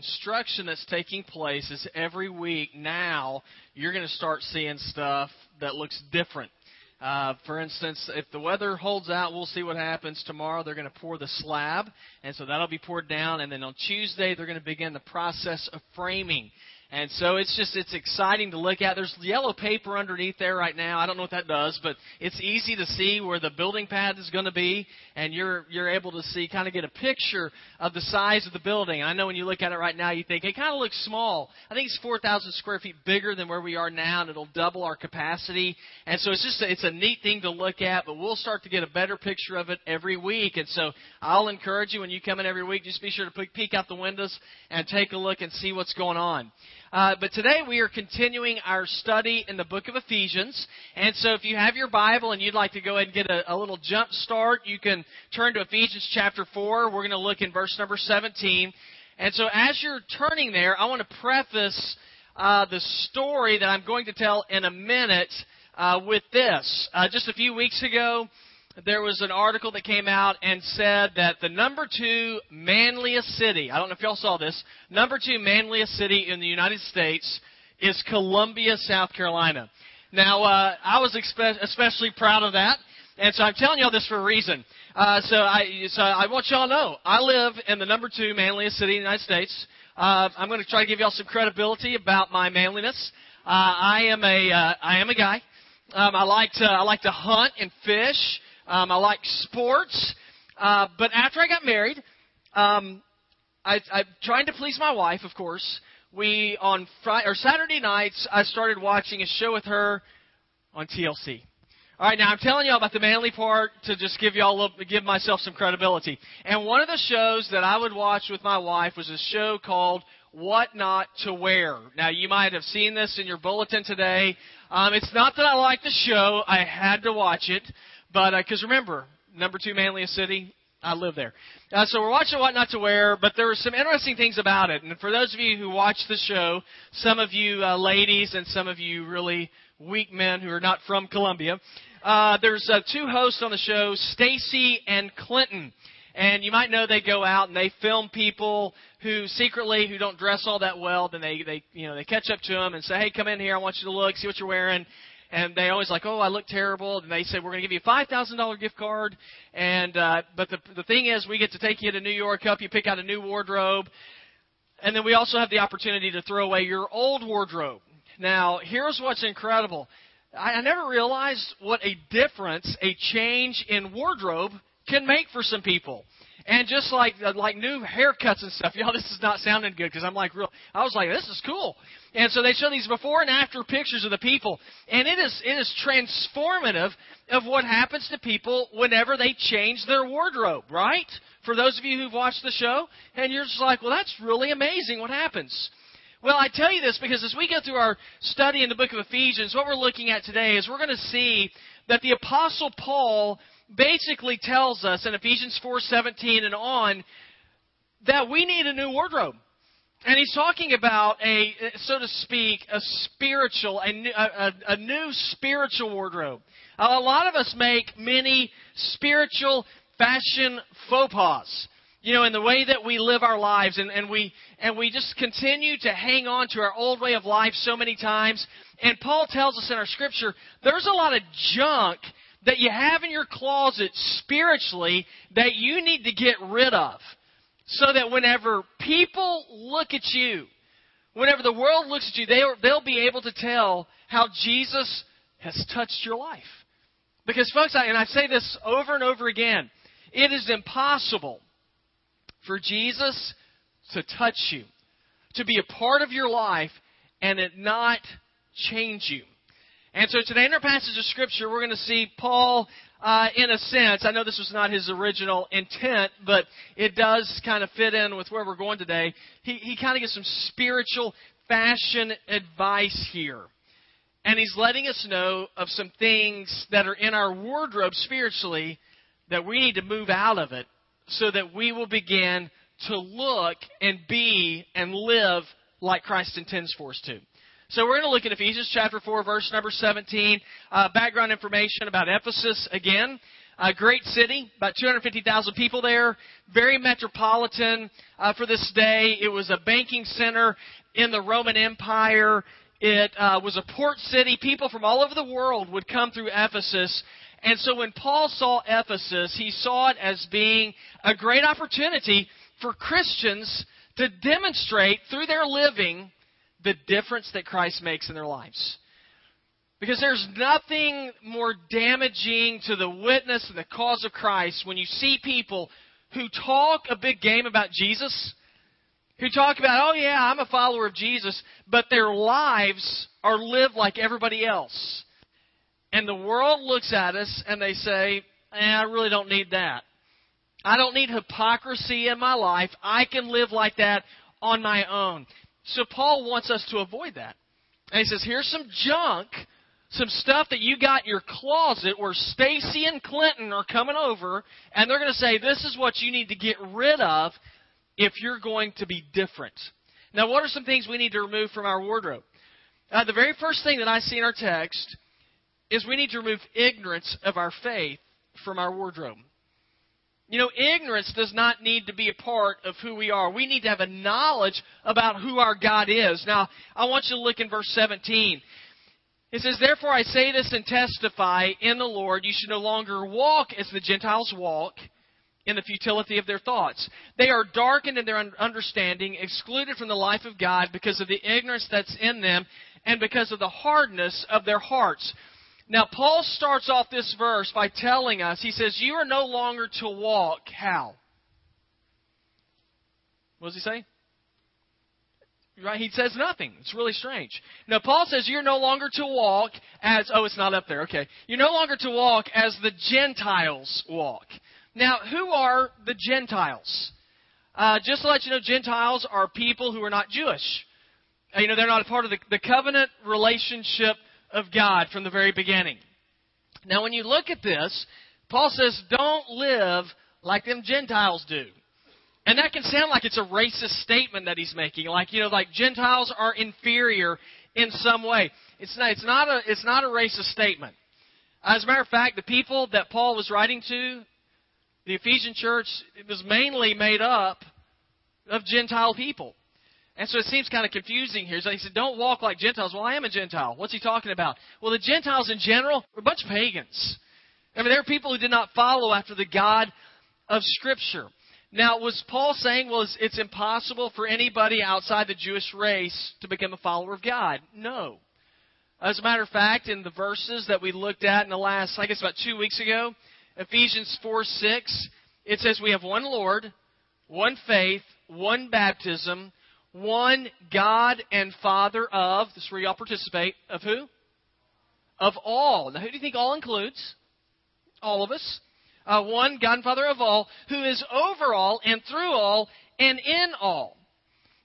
construction that's taking place is every week now you're going to start seeing stuff that looks different. Uh, for instance, if the weather holds out, we'll see what happens tomorrow. They're going to pour the slab, and so that'll be poured down. And then on Tuesday, they're going to begin the process of framing. And so it's just it's exciting to look at. There's yellow paper underneath there right now. I don't know what that does, but it's easy to see where the building pad is going to be, and you're you're able to see kind of get a picture of the size of the building. I know when you look at it right now, you think it kind of looks small. I think it's 4,000 square feet bigger than where we are now, and it'll double our capacity. And so it's just a, it's a neat thing to look at. But we'll start to get a better picture of it every week. And so I'll encourage you when you come in every week, just be sure to peek out the windows and take a look and see what's going on. Uh, but today we are continuing our study in the book of Ephesians. And so if you have your Bible and you'd like to go ahead and get a, a little jump start, you can turn to Ephesians chapter 4. We're going to look in verse number 17. And so as you're turning there, I want to preface uh, the story that I'm going to tell in a minute uh, with this. Uh, just a few weeks ago, there was an article that came out and said that the number two manliest city, I don't know if y'all saw this, number two manliest city in the United States is Columbia, South Carolina. Now, uh, I was expe- especially proud of that, and so I'm telling y'all this for a reason. Uh, so, I, so I want y'all to know, I live in the number two manliest city in the United States. Uh, I'm going to try to give y'all some credibility about my manliness. Uh, I am a uh, I am a guy. Um, I like to I like to hunt and fish. Um, I like sports. Uh, but after I got married, um, I, I'm trying to please my wife, of course. We on Friday or Saturday nights, I started watching a show with her on TLC. All right, now I'm telling y'all about the manly part to just give y'all little, give myself some credibility. And one of the shows that I would watch with my wife was a show called What Not to Wear. Now you might have seen this in your bulletin today. Um, it's not that I like the show; I had to watch it. But because uh, remember, number two manliest city, I live there. Uh, so we're watching What Not to Wear, but there are some interesting things about it. And for those of you who watch the show, some of you uh, ladies and some of you really weak men who are not from Columbia, uh, there's uh, two hosts on the show, Stacy and Clinton. And you might know they go out and they film people who secretly who don't dress all that well. Then they they you know they catch up to them and say, hey, come in here. I want you to look, see what you're wearing and they always like, oh, I look terrible. And they said, we're going to give you a five thousand dollar gift card, and uh, but the the thing is, we get to take you to New York, help you pick out a new wardrobe, and then we also have the opportunity to throw away your old wardrobe. Now, here's what's incredible. I, I never realized what a difference a change in wardrobe can make for some people. And just like uh, like new haircuts and stuff, y'all, this is not sounding good because I'm like real. I was like, this is cool. And so they show these before and after pictures of the people, and it is it is transformative of what happens to people whenever they change their wardrobe, right? For those of you who've watched the show, and you're just like, well, that's really amazing. What happens? Well, I tell you this because as we go through our study in the book of Ephesians, what we're looking at today is we're going to see that the apostle Paul basically tells us in Ephesians 4:17 and on that we need a new wardrobe. And he's talking about a, so to speak, a spiritual, a new, a, a new spiritual wardrobe. A lot of us make many spiritual fashion faux pas. You know, in the way that we live our lives, and, and we and we just continue to hang on to our old way of life so many times. And Paul tells us in our scripture, there's a lot of junk that you have in your closet spiritually that you need to get rid of. So that whenever people look at you, whenever the world looks at you, they, they'll be able to tell how Jesus has touched your life. Because, folks, I, and I say this over and over again, it is impossible for Jesus to touch you, to be a part of your life, and it not change you. And so today in our passage of Scripture, we're going to see Paul, uh, in a sense, I know this was not his original intent, but it does kind of fit in with where we're going today. He, he kind of gives some spiritual fashion advice here. And he's letting us know of some things that are in our wardrobe spiritually that we need to move out of it so that we will begin to look and be and live like Christ intends for us to. So we're going to look at Ephesians chapter 4, verse number 17. Uh, background information about Ephesus again. A great city, about 250,000 people there, very metropolitan uh, for this day. It was a banking center in the Roman Empire. It uh, was a port city. People from all over the world would come through Ephesus. And so when Paul saw Ephesus, he saw it as being a great opportunity for Christians to demonstrate through their living the difference that Christ makes in their lives. Because there's nothing more damaging to the witness and the cause of Christ when you see people who talk a big game about Jesus, who talk about, oh yeah, I'm a follower of Jesus, but their lives are lived like everybody else. And the world looks at us and they say, eh, I really don't need that. I don't need hypocrisy in my life. I can live like that on my own. So Paul wants us to avoid that. And he says, here's some junk, some stuff that you got in your closet where Stacy and Clinton are coming over, and they're going to say, this is what you need to get rid of if you're going to be different. Now, what are some things we need to remove from our wardrobe? Uh, the very first thing that I see in our text is we need to remove ignorance of our faith from our wardrobe. You know, ignorance does not need to be a part of who we are. We need to have a knowledge about who our God is. Now, I want you to look in verse 17. It says, Therefore I say this and testify in the Lord, you should no longer walk as the Gentiles walk in the futility of their thoughts. They are darkened in their understanding, excluded from the life of God because of the ignorance that's in them and because of the hardness of their hearts. Now, Paul starts off this verse by telling us, he says, You are no longer to walk how? What does he say? Right? He says nothing. It's really strange. Now, Paul says you're no longer to walk as, oh, it's not up there. Okay. You're no longer to walk as the Gentiles walk. Now, who are the Gentiles? Uh, just to let you know, Gentiles are people who are not Jewish. Uh, you know, they're not a part of the, the covenant relationship of God from the very beginning. Now, when you look at this, Paul says, don't live like them Gentiles do. And that can sound like it's a racist statement that he's making, like you know, like Gentiles are inferior in some way. It's not. It's not a. It's not a racist statement. As a matter of fact, the people that Paul was writing to, the Ephesian church, it was mainly made up of Gentile people. And so it seems kind of confusing here. So he said, don't walk like Gentiles. Well, I am a Gentile. What's he talking about? Well, the Gentiles in general were a bunch of pagans. I mean, they're people who did not follow after the God of Scripture. Now, was Paul saying, well, it's impossible for anybody outside the Jewish race to become a follower of God? No. As a matter of fact, in the verses that we looked at in the last, I guess about two weeks ago, Ephesians 4 6, it says we have one Lord, one faith, one baptism, one God and Father of, this is where y'all participate, of who? Of all. Now, who do you think all includes? All of us. Uh, one God and Father of all, who is over all and through all and in all.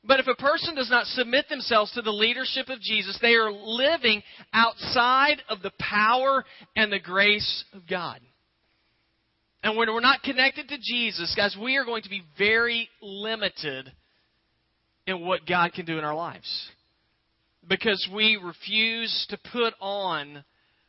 But if a person does not submit themselves to the leadership of Jesus, they are living outside of the power and the grace of God. And when we're not connected to Jesus, guys, we are going to be very limited in what God can do in our lives. Because we refuse to put on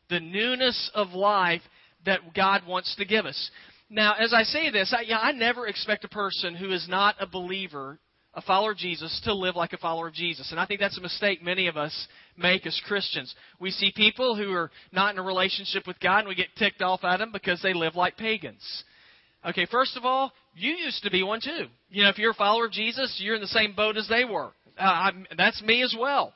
the newness of life that God wants to give us. Now, as I say this, I, yeah, I never expect a person who is not a believer, a follower of Jesus, to live like a follower of Jesus. And I think that's a mistake many of us make as Christians. We see people who are not in a relationship with God and we get ticked off at them because they live like pagans. Okay, first of all, you used to be one too. You know, if you're a follower of Jesus, you're in the same boat as they were. Uh, that's me as well.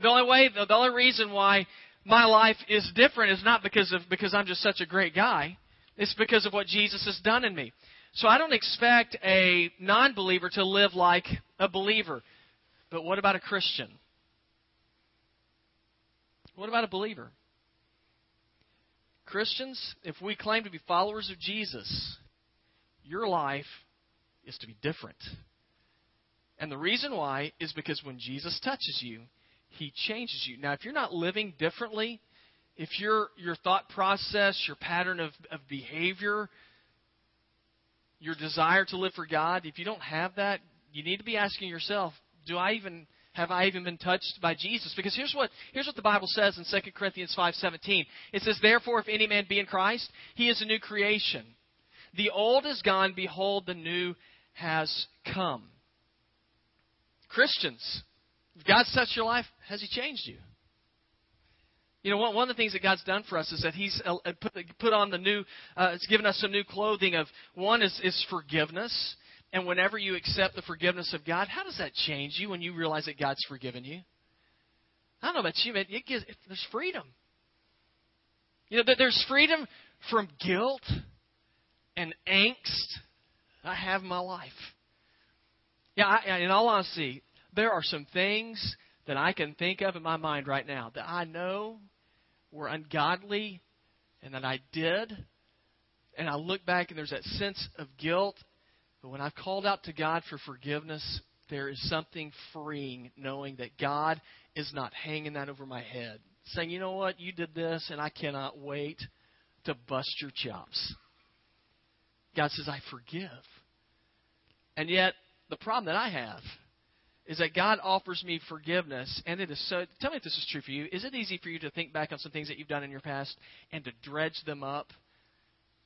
The only way, the only reason why my life is different is not because of because I'm just such a great guy. It's because of what Jesus has done in me. So I don't expect a non-believer to live like a believer. But what about a Christian? What about a believer? Christians, if we claim to be followers of Jesus, your life is to be different. And the reason why is because when Jesus touches you, he changes you. Now, if you're not living differently, if your your thought process, your pattern of, of behavior, your desire to live for God, if you don't have that, you need to be asking yourself, do I even Have I even been touched by Jesus? Because here's what, here's what the Bible says in 2 Corinthians 5.17. It says, Therefore, if any man be in Christ, he is a new creation. The old is gone, behold, the new has come. Christians, if God's touched your life, has He changed you? You know, one, one of the things that God's done for us is that He's uh, put, put on the new, uh, it's given us some new clothing of, one is, is forgiveness. And whenever you accept the forgiveness of God, how does that change you when you realize that God's forgiven you? I don't know about you, but it gives, there's freedom. You know, there's freedom from guilt and angst I have my life. Yeah, I, in all honesty, there are some things that I can think of in my mind right now that I know were ungodly and that I did. And I look back and there's that sense of guilt. But when I've called out to God for forgiveness, there is something freeing knowing that God is not hanging that over my head. Saying, you know what, you did this and I cannot wait to bust your chops. God says, I forgive. And yet, the problem that I have is that God offers me forgiveness, and it is so. Tell me if this is true for you. Is it easy for you to think back on some things that you've done in your past and to dredge them up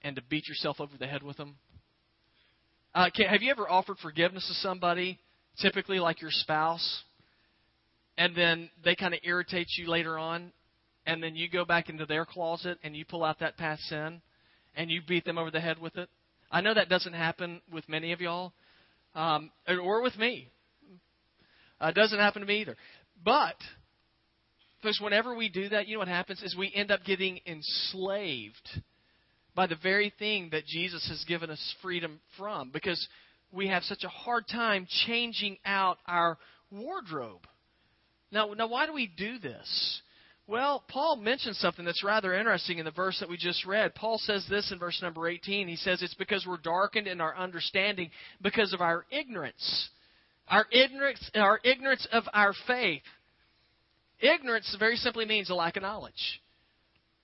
and to beat yourself over the head with them? Uh, can, have you ever offered forgiveness to somebody, typically like your spouse, and then they kind of irritate you later on, and then you go back into their closet and you pull out that past sin and you beat them over the head with it? I know that doesn't happen with many of y'all, um, or with me. Uh, doesn't happen to me either. But, because whenever we do that, you know what happens is we end up getting enslaved by the very thing that Jesus has given us freedom from, because we have such a hard time changing out our wardrobe. Now, now why do we do this? Well, Paul mentions something that's rather interesting in the verse that we just read. Paul says this in verse number 18. He says, It's because we're darkened in our understanding because of our ignorance. Our ignorance, our ignorance of our faith. Ignorance very simply means a lack of knowledge.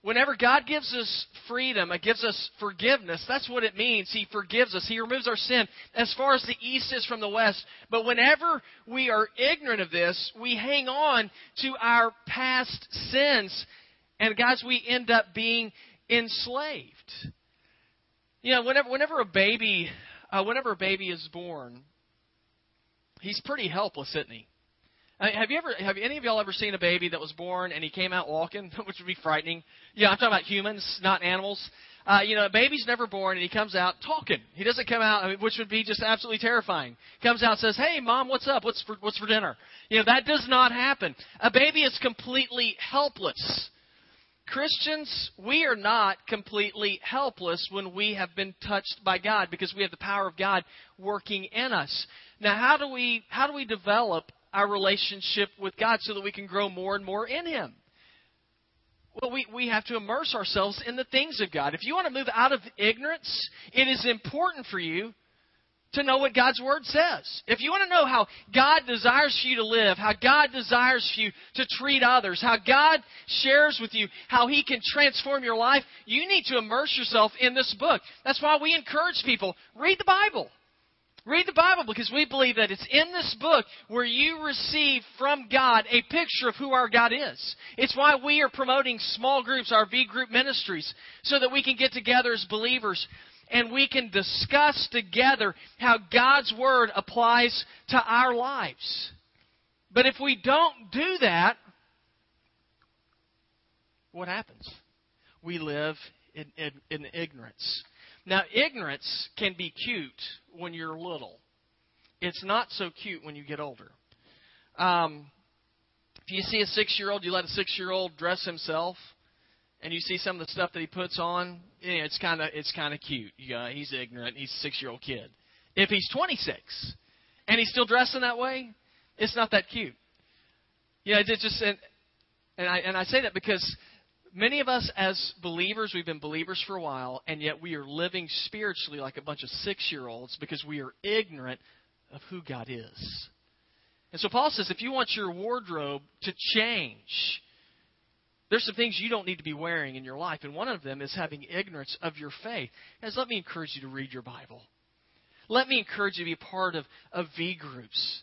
Whenever God gives us freedom, it gives us forgiveness, that's what it means. He forgives us. He removes our sin as far as the east is from the west. But whenever we are ignorant of this, we hang on to our past sins. And guys, we end up being enslaved. You know, whenever, whenever a baby, uh, whenever a baby is born, he's pretty helpless, isn't he? Have you ever have any of y'all ever seen a baby that was born and he came out walking, which would be frightening? Yeah, I'm talking about humans, not animals. Uh, you know, a baby's never born and he comes out talking. He doesn't come out, I mean, which would be just absolutely terrifying. Comes out and says, "Hey, mom, what's up? What's for what's for dinner?" You know, that does not happen. A baby is completely helpless. Christians, we are not completely helpless when we have been touched by God because we have the power of God working in us. Now, how do we how do we develop our relationship with God so that we can grow more and more in Him? Well, we, we have to immerse ourselves in the things of God. If you want to move out of ignorance, it is important for you to know what God's Word says. If you want to know how God desires for you to live, how God desires for you to treat others, how God shares with you how He can transform your life, you need to immerse yourself in this book. That's why we encourage people read the Bible. Read the Bible because we believe that it's in this book where you receive from God a picture of who our God is. It's why we are promoting small groups, our V group ministries, so that we can get together as believers and we can discuss together how God's Word applies to our lives. But if we don't do that, what happens? We live in, in, in ignorance. Now, ignorance can be cute when you're little. It's not so cute when you get older. Um, if you see a six year old, you let a six year old dress himself, and you see some of the stuff that he puts on, yeah, it's kind of it's kind of cute. Go, he's ignorant. He's a six year old kid. If he's 26 and he's still dressing that way, it's not that cute. Yeah, it's just and, and I and I say that because many of us as believers, we've been believers for a while, and yet we are living spiritually like a bunch of six year olds because we are ignorant of who God is. And so Paul says if you want your wardrobe to change, there's some things you don't need to be wearing in your life, and one of them is having ignorance of your faith. Guys, let me encourage you to read your Bible. Let me encourage you to be part of, of V groups.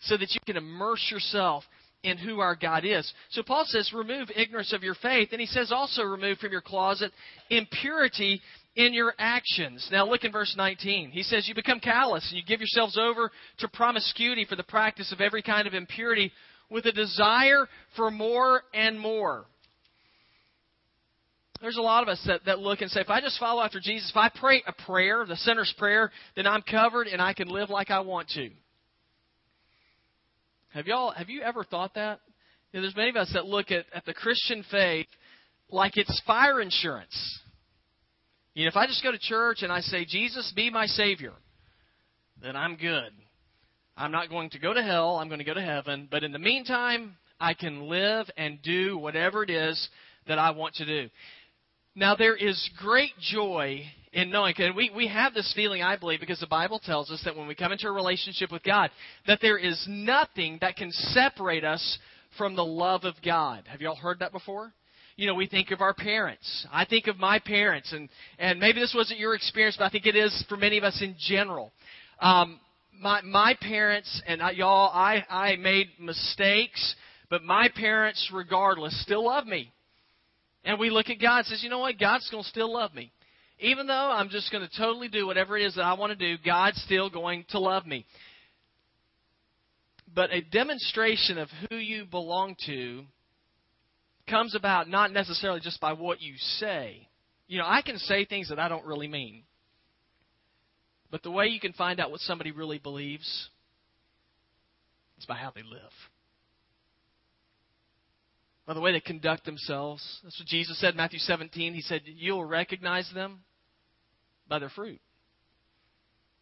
so that you can immerse yourself in who our God is. So Paul says, remove ignorance of your faith. And he says also, remove from your closet impurity in your actions. Now look in verse 19. He says, You become callous and you give yourselves over to promiscuity for the practice of every kind of impurity with a desire for more and more. There's a lot of us that, that look and say, if I just follow after Jesus, if I pray a prayer, the sinner's prayer, then I'm covered and I can live like I want to. Have y'all have you ever thought that? You know, there's many of us that look at, at the Christian faith like it's fire insurance. You know, if I just go to church and I say, Jesus, be my Savior, then I'm good. I'm not going to go to hell, I'm going to go to heaven. But in the meantime, I can live and do whatever it is that I want to do. Now, there is great joy in knowing, and we, we have this feeling, I believe, because the Bible tells us that when we come into a relationship with God, that there is nothing that can separate us from the love of God. Have you all heard that before? You know, we think of our parents. I think of my parents, and, and maybe this wasn't your experience, but I think it is for many of us in general. Um, my, my parents, and I, y'all, I, I made mistakes, but my parents, regardless, still love me. And we look at God and says, you know what? God's going to still love me. Even though I'm just going to totally do whatever it is that I want to do, God's still going to love me. But a demonstration of who you belong to comes about not necessarily just by what you say. You know, I can say things that I don't really mean. But the way you can find out what somebody really believes is by how they live. By the way they conduct themselves. That's what Jesus said in Matthew 17. He said, You'll recognize them by their fruit.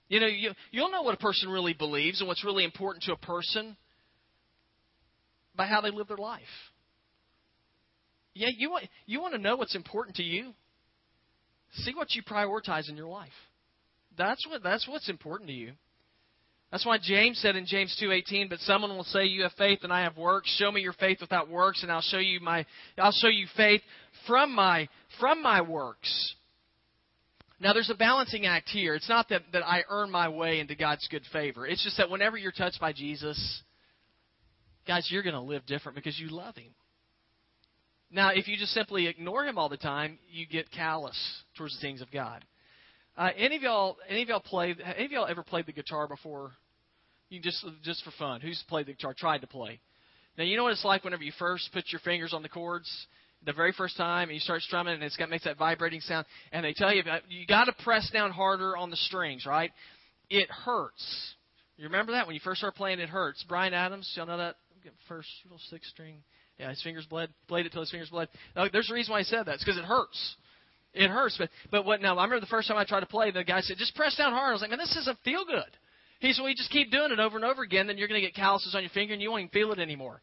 You know, you, you'll know what a person really believes and what's really important to a person by how they live their life. Yeah, you want, you want to know what's important to you? See what you prioritize in your life. That's what that's what's important to you. That's why James said in James 2:18, "But someone will say, "You have faith and I have works. Show me your faith without works, and I'll show you my I'll show you faith from my from my works." Now there's a balancing act here. It's not that, that I earn my way into God's good favor. It's just that whenever you're touched by Jesus, guys, you're going to live different because you love him. Now, if you just simply ignore him all the time, you get callous towards the things of God. Uh, any of y'all, any of y'all play? Any of y'all ever played the guitar before? You just just for fun. Who's played the guitar? Tried to play. Now you know what it's like whenever you first put your fingers on the chords, the very first time, and you start strumming, and it's got makes that vibrating sound. And they tell you you got to press down harder on the strings, right? It hurts. You remember that when you first start playing, it hurts. Bryan Adams, y'all know that first little six string. Yeah, his fingers bled. Played it till his fingers bled. Now, there's a reason why I said that. It's because it hurts. It hurts. But but what now? I remember the first time I tried to play, the guy said, "Just press down hard." I was like, "Man, this doesn't feel good." He said, "Well, you just keep doing it over and over again, then you're going to get calluses on your finger, and you won't even feel it anymore."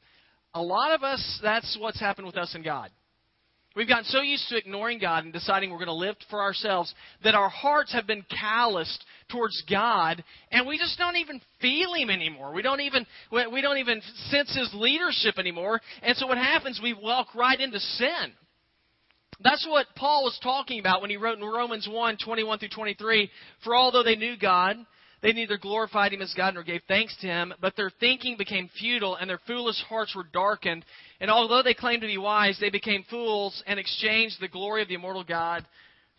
A lot of us, that's what's happened with us and God. We've gotten so used to ignoring God and deciding we're going to live for ourselves that our hearts have been calloused towards God, and we just don't even feel Him anymore. We don't even we don't even sense His leadership anymore. And so what happens? We walk right into sin. That's what Paul was talking about when he wrote in Romans 1 21 through 23. For although they knew God, they neither glorified him as God nor gave thanks to him, but their thinking became futile and their foolish hearts were darkened. And although they claimed to be wise, they became fools and exchanged the glory of the immortal God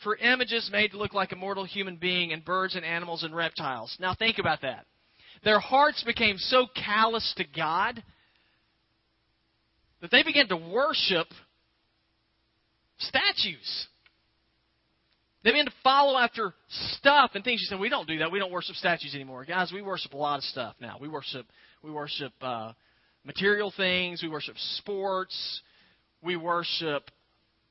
for images made to look like a mortal human being and birds and animals and reptiles. Now think about that. Their hearts became so callous to God that they began to worship statues. They begin to follow after stuff and things. You say, we don't do that. We don't worship statues anymore, guys. We worship a lot of stuff now. We worship we worship uh, material things. We worship sports. We worship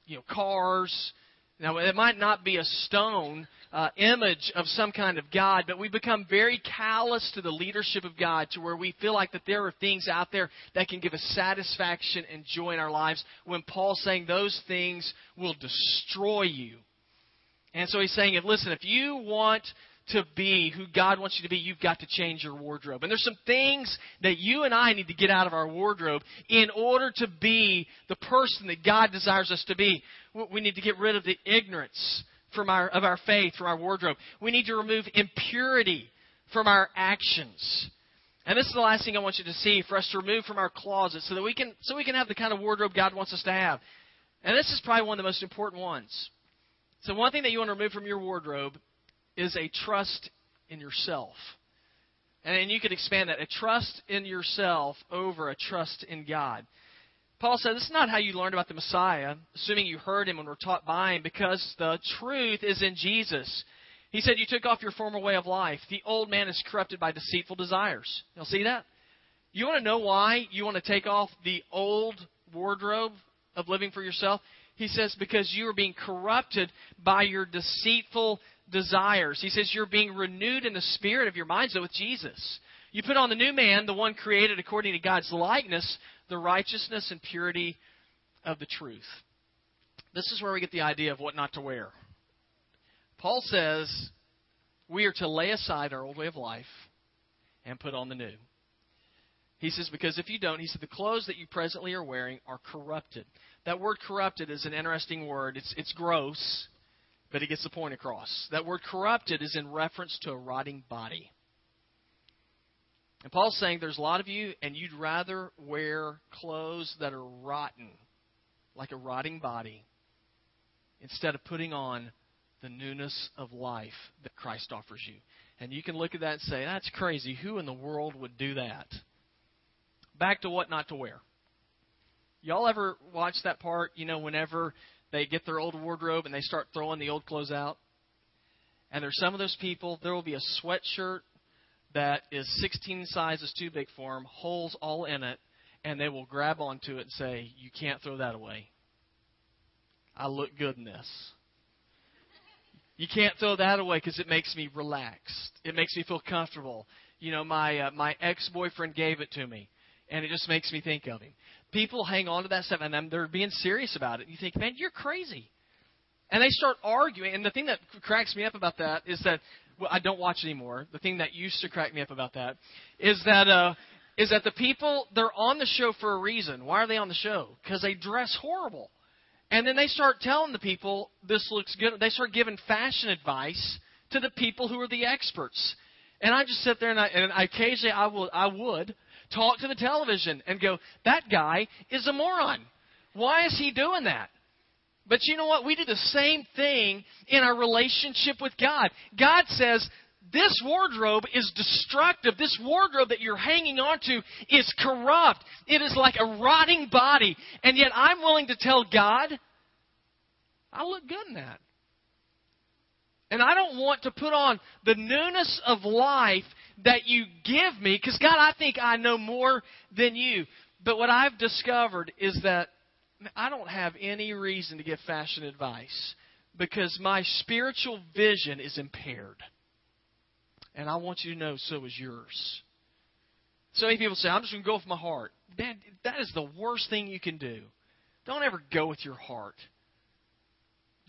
you know cars. Now it might not be a stone uh, image of some kind of God, but we become very callous to the leadership of God to where we feel like that there are things out there that can give us satisfaction and joy in our lives when Paul's saying those things will destroy you. And so he's saying, listen, if you want to be who God wants you to be, you've got to change your wardrobe. And there's some things that you and I need to get out of our wardrobe in order to be the person that God desires us to be. We need to get rid of the ignorance from our, of our faith from our wardrobe. We need to remove impurity from our actions. And this is the last thing I want you to see for us to remove from our closet so that we can so we can have the kind of wardrobe God wants us to have. And this is probably one of the most important ones. So one thing that you want to remove from your wardrobe is a trust in yourself. And you could expand that a trust in yourself over a trust in God. Paul said, This is not how you learned about the Messiah, assuming you heard him and were taught by him, because the truth is in Jesus. He said, You took off your former way of life. The old man is corrupted by deceitful desires. You'll see that? You want to know why you want to take off the old wardrobe of living for yourself? He says, Because you are being corrupted by your deceitful desires. He says, You're being renewed in the spirit of your mind, so with Jesus. You put on the new man, the one created according to God's likeness, the righteousness and purity of the truth. This is where we get the idea of what not to wear. Paul says we are to lay aside our old way of life and put on the new. He says, because if you don't, he said, the clothes that you presently are wearing are corrupted. That word corrupted is an interesting word. It's, it's gross, but it gets the point across. That word corrupted is in reference to a rotting body. And Paul's saying there's a lot of you, and you'd rather wear clothes that are rotten, like a rotting body, instead of putting on the newness of life that Christ offers you. And you can look at that and say, that's crazy. Who in the world would do that? Back to what not to wear. Y'all ever watch that part, you know, whenever they get their old wardrobe and they start throwing the old clothes out? And there's some of those people, there will be a sweatshirt that is 16 sizes too big for them, holes all in it, and they will grab onto it and say, You can't throw that away. I look good in this. You can't throw that away because it makes me relaxed. It makes me feel comfortable. You know, my uh, my ex boyfriend gave it to me, and it just makes me think of him. People hang on to that stuff, and they're being serious about it. You think, man, you're crazy. And they start arguing. And the thing that cracks me up about that is that well, I don't watch anymore. The thing that used to crack me up about that is that uh, is that the people they're on the show for a reason. Why are they on the show? Because they dress horrible. And then they start telling the people this looks good. They start giving fashion advice to the people who are the experts. And I just sit there and I, and occasionally I will I would talk to the television and go, that guy is a moron. Why is he doing that? But you know what? We do the same thing in our relationship with God. God says, this wardrobe is destructive. This wardrobe that you're hanging onto is corrupt. It is like a rotting body. And yet I'm willing to tell God, I look good in that. And I don't want to put on the newness of life that you give me, because God, I think I know more than you. But what I've discovered is that I don't have any reason to give fashion advice because my spiritual vision is impaired. And I want you to know so is yours. So many people say, I'm just going to go with my heart. Man, that is the worst thing you can do. Don't ever go with your heart.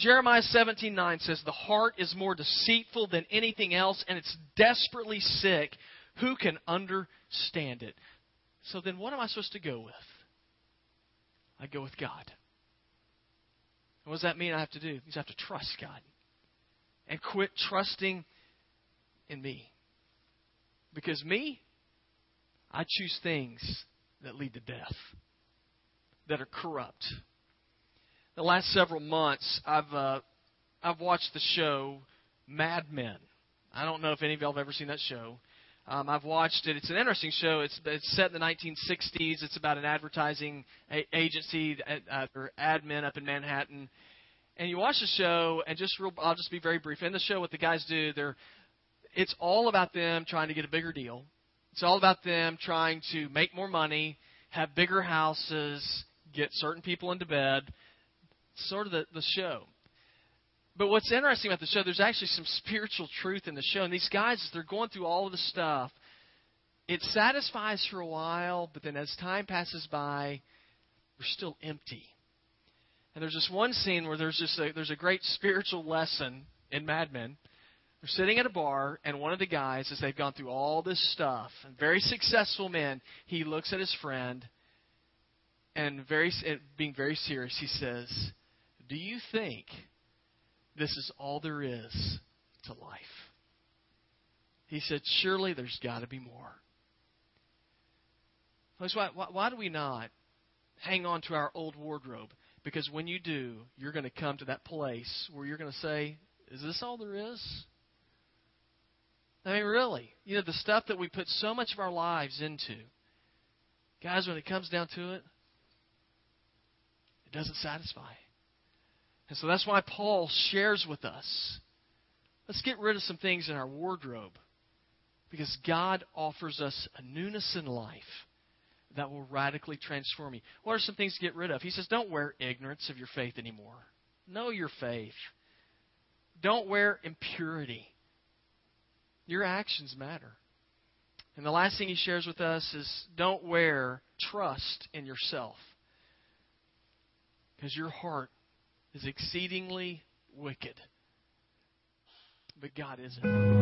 Jeremiah 17:9 says, "The heart is more deceitful than anything else, and it's desperately sick. Who can understand it?" So then, what am I supposed to go with? I go with God. What does that mean? I have to do? I have to trust God and quit trusting in me. Because me, I choose things that lead to death, that are corrupt. The last several months, I've uh, I've watched the show Mad Men. I don't know if any of y'all have ever seen that show. Um, I've watched it. It's an interesting show. It's it's set in the 1960s. It's about an advertising a- agency uh, or admin up in Manhattan. And you watch the show, and just real, I'll just be very brief. In the show, what the guys do, they're it's all about them trying to get a bigger deal. It's all about them trying to make more money, have bigger houses, get certain people into bed. Sort of the, the show. But what's interesting about the show, there's actually some spiritual truth in the show. And these guys, they're going through all of the stuff. It satisfies for a while, but then as time passes by, we're still empty. And there's this one scene where there's just a, there's a great spiritual lesson in Mad Men they're sitting at a bar, and one of the guys, as they've gone through all this stuff, and very successful man, he looks at his friend, and very, being very serious, he says, "Do you think this is all there is to life?" He said, "Surely there's got to be more." Why, why, why do we not hang on to our old wardrobe? Because when you do, you're going to come to that place where you're going to say, Is this all there is? I mean, really. You know, the stuff that we put so much of our lives into, guys, when it comes down to it, it doesn't satisfy. And so that's why Paul shares with us let's get rid of some things in our wardrobe because God offers us a newness in life that will radically transform you. What are some things to get rid of? He says, don't wear ignorance of your faith anymore. Know your faith. Don't wear impurity. Your actions matter. And the last thing he shares with us is don't wear trust in yourself. Because your heart is exceedingly wicked. But God isn't.